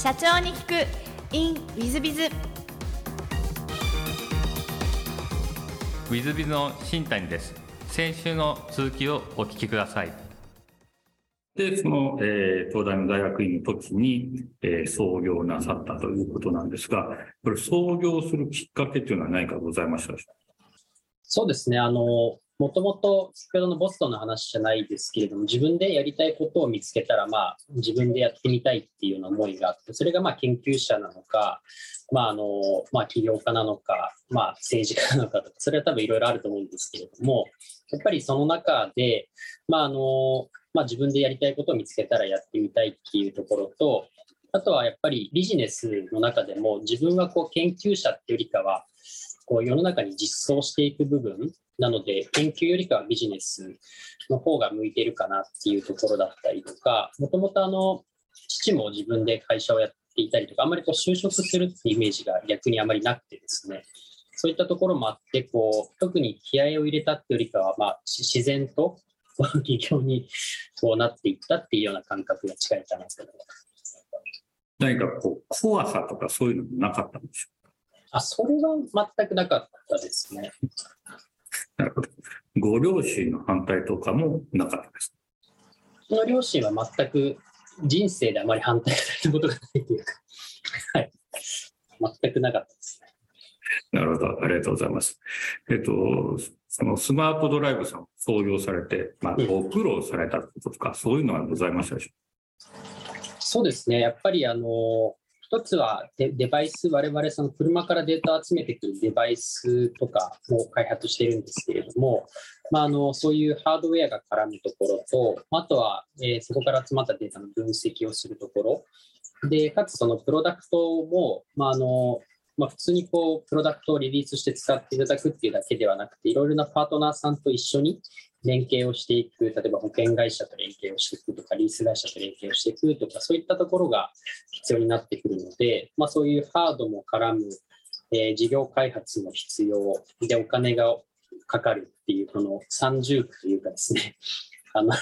社長に聞く in ウィズビズウィズビズの新谷です。先週の続きをお聞きください。で、その、えー東大の大学院の時に、えー創業なさったということなんですが、これ創業するきっかけというのは何かございましたでしょそうですね。あの、もともと先ほどのボストンの話じゃないですけれども、自分でやりたいことを見つけたら、まあ、自分でやってみたいっていうような思いがあって、それがまあ研究者なのか、まあ、あの、まあ、起業家なのか、まあ、政治家なのかとか、それは多分いろいろあると思うんですけれども、やっぱりその中で、まあ、あの、まあ、自分でやりたいことを見つけたらやってみたいっていうところと、あとはやっぱりビジネスの中でも自分はこう研究者っていうよりかは、こう世の中に実装していく部分なので、研究よりかはビジネスの方が向いてるかなっていうところだったりとか、もともとあの、父も自分で会社をやっていたりとか、あんまりこう就職するっていうイメージが逆にあまりなくてですね、そういったところもあって、こう、特に気合を入れたっていうよりかは、まあ、し自然と 企業にこうなっていったっていうような感覚が近いかなと思います。何かこう、怖さとかそういうのもなかったんでしょあ、それは全くなかったですね。うなるほど。ご両親の反対とかもなかったです。その両親は全く人生であまり反対されたことがないというか、はい。全くなかったですね。なるほど。ありがとうございます。えっと、そのスマートドライブさんを創業されて、まあ、うんご苦労されたこととか、そういうのはございましたでしょそうですね。やっぱりあの、1つはデデバイス、我々その車からデータを集めてくるデバイスとかも開発しているんですけれども、まあ、あのそういうハードウェアが絡むところと、あとは、えーそこから集まったデータの分析をするところ、で、かつそのプロダクトも、まああのまあ、普通にこうプロダクトをリリースして使っていただくっていうだけではなくて、いろいろなパートナーさんと一緒に連携をしていく、例えば保険会社と連携をしていくとか、リース会社と連携をしていくとか、そういったところが必要になってくるので、まあ、そういうハードも絡む、えー事業開発も必要で、お金がかかるっていう、この三重苦というかですね、あの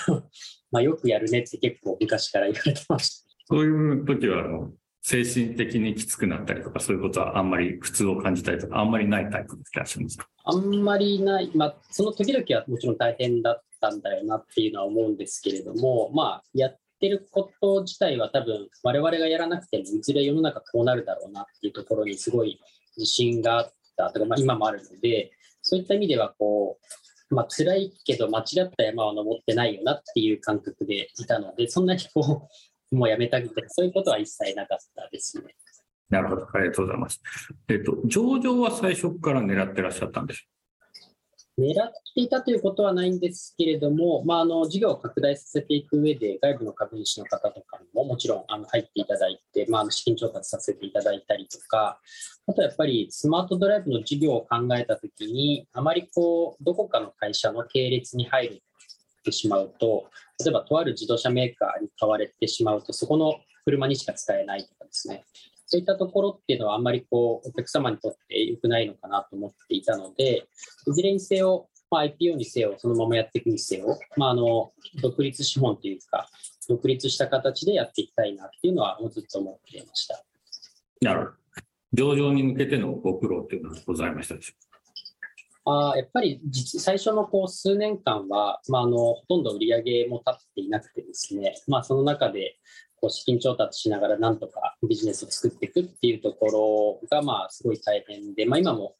ま、よくやるねって結構昔から言われてました。そういう時は、あの、精神的にきつくなったりとか、そういうことはあんまり苦痛を感じたりとか、あんまりないタイプでいらっしゃいますか？あんまりない、まあ、その時々はもちろん大変だったんだよなっていうのは思うんですけれども、まあ、やってること自体は多分、我々がやらなくても、いずれ世の中こうなるだろうなっていうところにすごい自信があったとか、まあ、今もあるので、そういった意味では、こう、まあ、辛いけど間違った山は登ってないよなっていう感覚でいたので、そんなにこう、もうやめたくて、そういうことは一切なかったですね。なるほど。ありがとうございます。えっと、上場は最初から狙ってらっしゃったんでしょ狙っていたということはないんですけれども、まあ、あの事業を拡大させていく上で、外部の株主の方とかにももちろんあの入っていただいて、まあ、資金調達させていただいたりとか、あとやっぱりスマートドライブの事業を考えたときに、あまりこうどこかの会社の系列に入ってしまうと、例えばとある自動車メーカーに買われてしまうと、そこの車にしか使えないとかですね、そういったところっていうのはあんまりこうお客様にとって良くないのかなと思っていたので、いずれにせよ、まあ、IPO にせよ、そのままやっていくにせよ、まあ、あの独立資本というか、独立した形でやっていきたいなっていうのはずっと思っていました。なるほど。上場に向けてのご苦労っていうのはございましたでしょうか？あやっぱり実最初のこう数年間は、まあ、あのほとんど売り上げも立っていなくてですね、まあ、その中でこう資金調達しながらなんとかビジネスを作っていくっていうところがまあすごい大変で、まあ、今も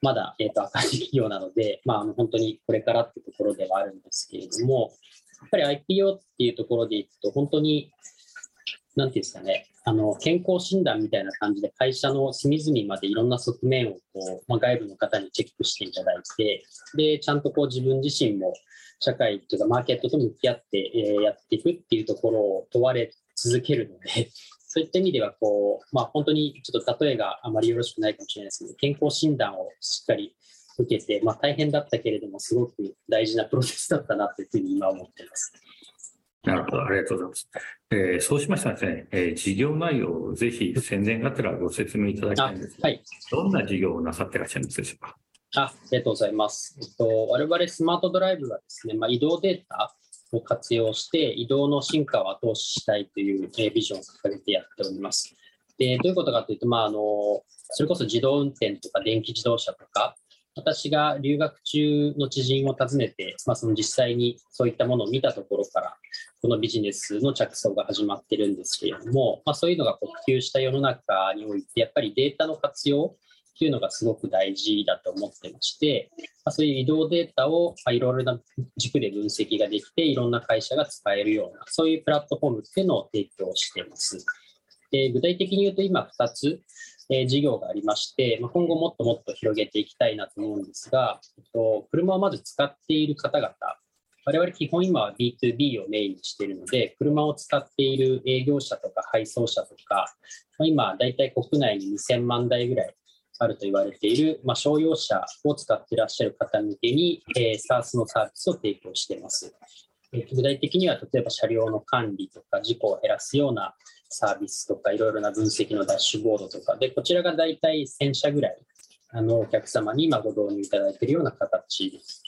まだ、えー、と赤字企業なので、まあ、あの本当にこれからっていうところではあるんですけれども、やっぱり IPO っていうところでいくと、本当になんていうんですかね、あの健康診断みたいな感じで、会社の隅々までいろんな側面をこう、まあ、外部の方にチェックしていただいて、でちゃんとこう自分自身も社会というか、マーケットと向き合って、えーやっていくっていうところを問われ続けるので、そういった意味ではこう、まあ、本当にちょっと例えがあまりよろしくないかもしれないですけど、健康診断をしっかり受けて、まあ、大変だったけれども、すごく大事なプロセスだったなというふうに今思っています。なるほど。ありがとうございます。えーそうしましたらですね、えー事業内容をぜひ宣伝がてらご説明いただきたあいんですが、はいどんな事業をなさってらっしゃるんでしょうか？あありがとうございます。えっと、我々スマートドライブはですね、まあ、移動データを活用して移動の進化を後押ししたいという、えービジョンを掲げてやっております。でどういうことかというと、まあ、あのそれこそ自動運転とか電気自動車とか、私が留学中の知人を訪ねて、まあ、その実際にそういったものを見たところから、このビジネスの着想が始まってるんですけれども、まあ、そういうのが普及した世の中において、やっぱりデータの活用っていうのがすごく大事だと思ってまして、まあ、そういう移動データをいろいろな軸で分析ができて、いろんな会社が使えるような、そういうプラットフォームっていうのを提供しています。で具体的に言うと今2つ、え、事業がありまして、ま、今後もっともっと広げていきたいなと思うんですが、えっと、車をまず使っている方々、我々基本今は B2B をメインにしているので、車を使っている営業者とか配送者とか、今大体国内に2000万台ぐらいあると言われている、まあ、商用車を使っていらっしゃる方向けに、えー、SARS のサービスを提供しています。具体的には、例えば車両の管理とか事故を減らすようなサービスとか、いろいろな分析のダッシュボードとかで、こちらが大体1000社ぐらいあのお客様に今ご導入いただいているような形です。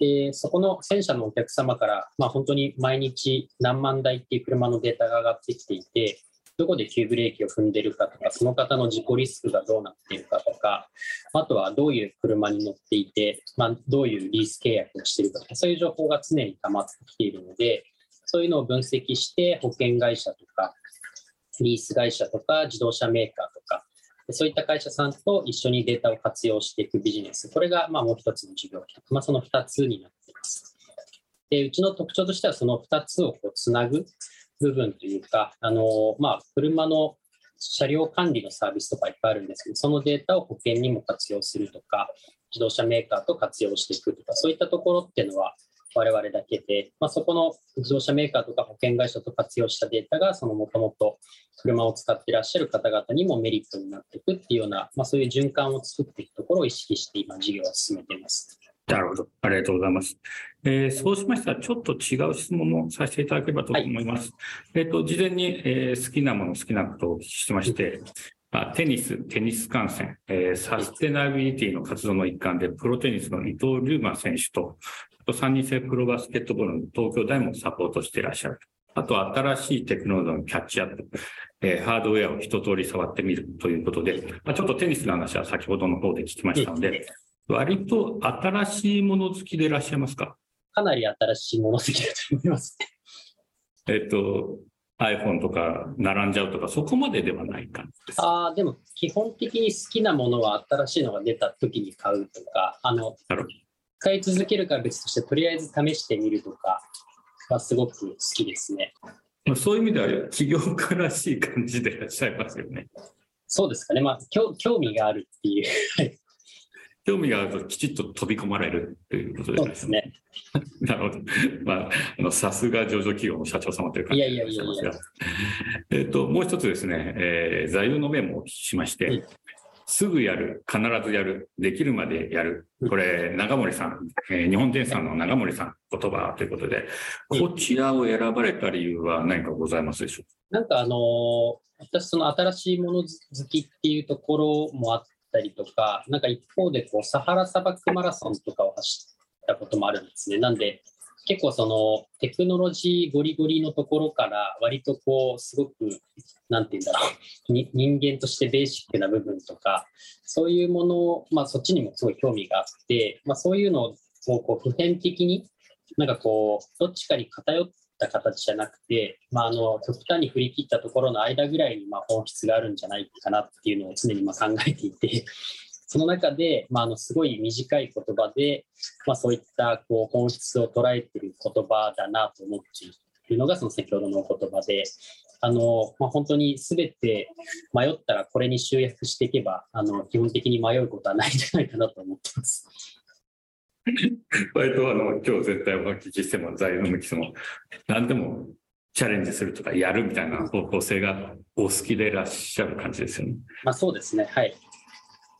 でそこの1000社のお客様から、まあ、本当に毎日何万台っていう車のデータが上がってきていて、どこで急ブレーキを踏んでるかとか、その方の事故リスクがどうなっているかとか、あとはどういう車に乗っていて、まあ、どういうリース契約をしているかとか、そういう情報が常に溜まってきているので、そういうのを分析して、保険会社とか、リース会社とか、自動車メーカーとか、そういった会社さんと一緒にデータを活用していくビジネス、これがまあもう一つの事業、まあ、その2つになっています。でうちの特徴としては、その2つをこうつなぐ部分というか、あのまあ、車の車両管理のサービスとかいっぱいあるんですけど、そのデータを保険にも活用するとか、自動車メーカーと活用していくとか、そういったところっていうのは、我々だけで、まあ、そこの自動車メーカーとか保険会社と活用したデータが、そのもともと車を使っていらっしゃる方々にもメリットになっていくっていうような、まあ、そういう循環を作っていくところを意識して今、事業を進めています。なるほど。ありがとうございます。えー、そうしましたら、ちょっと違う質問をさせていただければと思います。はい、えっ、と、事前に、えー、好きなもの、好きなことをお聞きしてまして、あテニス、テニス観戦、えー、サステナビリティの活動の一環で、プロテニスの伊藤龍馬選手と3人制プロバスケットボールの東京大もサポートしていらっしゃる。あと、新しいテクノロジーのキャッチアップ、えー、ハードウェアを一通り触ってみるということで、まあ、ちょっとテニスの話は先ほどの方で聞きましたので、割と新しいもの好きでいらっしゃいますか？かなり新しいもの好きだと思います。えっと、iPhone とか並んじゃうとか、そこまでではない感じですああ、でも基本的に好きなものは新しいのが出た時に買うとか、あの、使い続けるかは別として、とりあえず試してみるとかはすごく好きですね。そういう意味では、起業家らしい感じでいらっしゃいますよね。そうですかね。まあ、興味があるっていう 興味があるときちっと飛び込まれるということですね。なるほど。まあ、さすが上場企業の社長様という感じがしますが。えっと、もう一つですね、えー、座右の銘もしまして、すぐやる、必ずやる、できるまでやる。これ、長森さん、えー、日本電産の長森さん言葉ということで、こちらを選ばれた理由は何かございますでしょうか？なんかあのー、私、その新しいもの好きっていうところもあったりとか、なんか一方でこうサハラ砂漠マラソンとかを走ったこともあるんですね。なんで、結構そのテクノロジーゴリゴリのところから割とこうすごくなんて言うんだろう。人間としてベーシックな部分とかそういうものを、まあ、そっちにもすごい興味があって、まあ、そういうのをこう普遍的になんかこうどっちかに偏った形じゃなくて、まあ、あの極端に振り切ったところの間ぐらいにま本質があるんじゃないかなっていうのを常にま考えていて。その中で、まあ、あのすごい短い言葉で、まあ、そういったこう本質を捉えている言葉だなと思っているのがその先ほどの言葉で、あのまあ、本当にすべて迷ったらこれに集約していけばあの基本的に迷うことはないんじゃないかなと思ってます。割とあの今日絶対お聞きしても在の向きその何でもチャレンジするとかやるみたいな方向性がお好きでいらっしゃる感じですよね。まあ、そうですね。はい。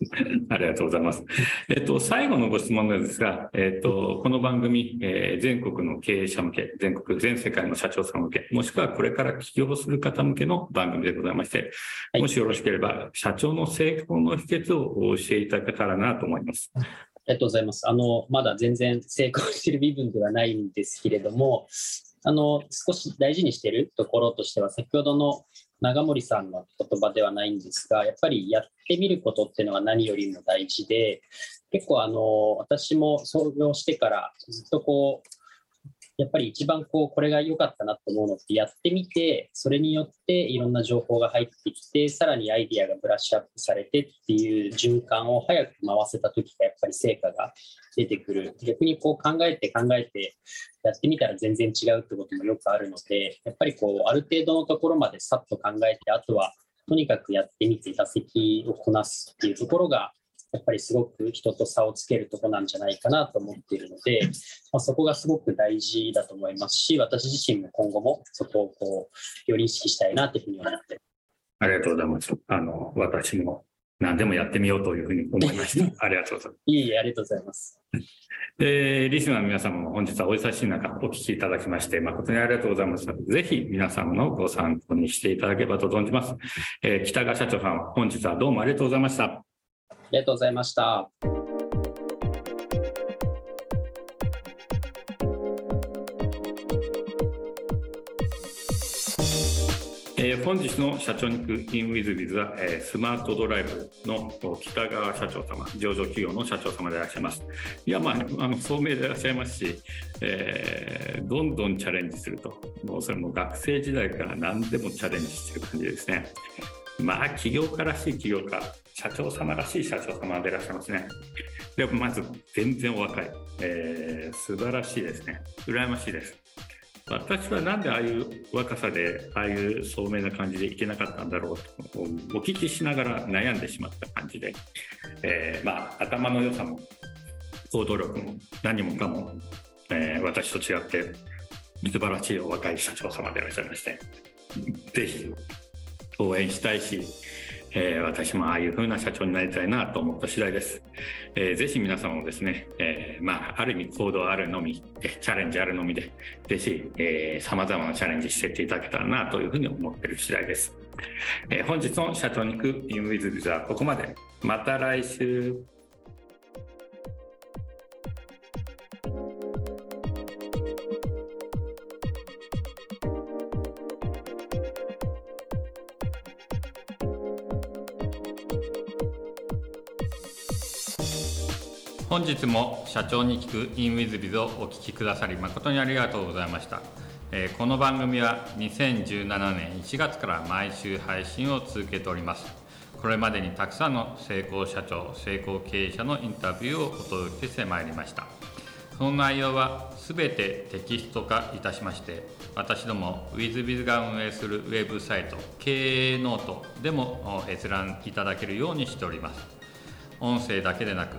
ありがとうございます。えっと、最後のご質問なんですが、えっと、この番組、えー、全国の経営者向け、全国、全世界の社長さん向け、もしくはこれから起業する方向けの番組でございまして、はい、もしよろしければ、社長の成功の秘訣をお教えいただけたらなと思います。ありがとうございます。あの、まだ全然成功している部分ではないんですけれども、あの、少し大事にしているところとしては、先ほどの長森さんの言葉ではないんですが、やっぱりやってみることっていうのは何よりも大事で、結構あの、私も創業してからずっとこう、やっぱり一番こうこれが良かったなと思うのってやってみてそれによっていろんな情報が入ってきてさらにアイディアがブラッシュアップされてっていう循環を早く回せた時がやっぱり成果が出てくる。逆にこう考えて考えてやってみたら全然違うってこともよくあるのでやっぱりこうある程度のところまでさっと考えてあとはとにかくやってみて打席をこなすっていうところがやっぱりすごく人と差をつけるとこなんじゃないかなと思っているので、まあ、そこがすごく大事だと思いますし、私自身も今後もそこをこうより意識したいなというふうに思ってありがとうございます。あの、私も何でもやってみようというふうに思いました。ありがとうございます。いいえ、ありがとうございます。えリスナーの皆様も本日はお忙しい中お聞きいただきまして誠にありがとうございました。ぜひ皆様のご参考にしていただければと存じます。えー、北川社長さん、本日はどうもありがとうございました。ありがとうございました。えー、本日の社長に行くインウィズビズは、えー、スマートドライブの北川社長様、上場企業の社長様でいらっしゃいます。いや、まあ、あの、聡明でいらっしゃいますし、えー、どんどんチャレンジすると。もうそれも学生時代から何でもチャレンジしてる感じですね。まあ、起業家らしい起業家、社長様らしい社長様でいらっしゃいますね。でもまず、全然お若い。えー、素晴らしいですね。羨ましいです。私はなんでああいう若さで、ああいう聡明な感じでいけなかったんだろうと、お聞きしながら悩んでしまった感じで、えー、まあ、頭の良さも、行動力も、何もかも、えー、私と違って、素晴らしいお若い社長様でいらっしゃいまして、ぜひ応援したいし、えー、私もああいう風な社長になりたいなと思った次第です。えー、ぜひ皆様もですね、えー、まあ、ある意味行動あるのみ、チャレンジあるのみで、ぜひ、えー、様々なチャレンジしていっていただけたらなというふうに思ってる次第です。えー、本日の社長に行くインウィズビズはここまで。また来週。本日も社長に聞く in WizBiz をお聞きくださり誠にありがとうございました、えー、この番組は2017年1月から毎週配信を続けております。これまでにたくさんの成功社長成功経営者のインタビューをお届けしてまいりました。その内容は全てテキスト化いたしまして私ども WizBiz が運営するウェブサイト経営ノートでも閲覧いただけるようにしております。音声だけでなく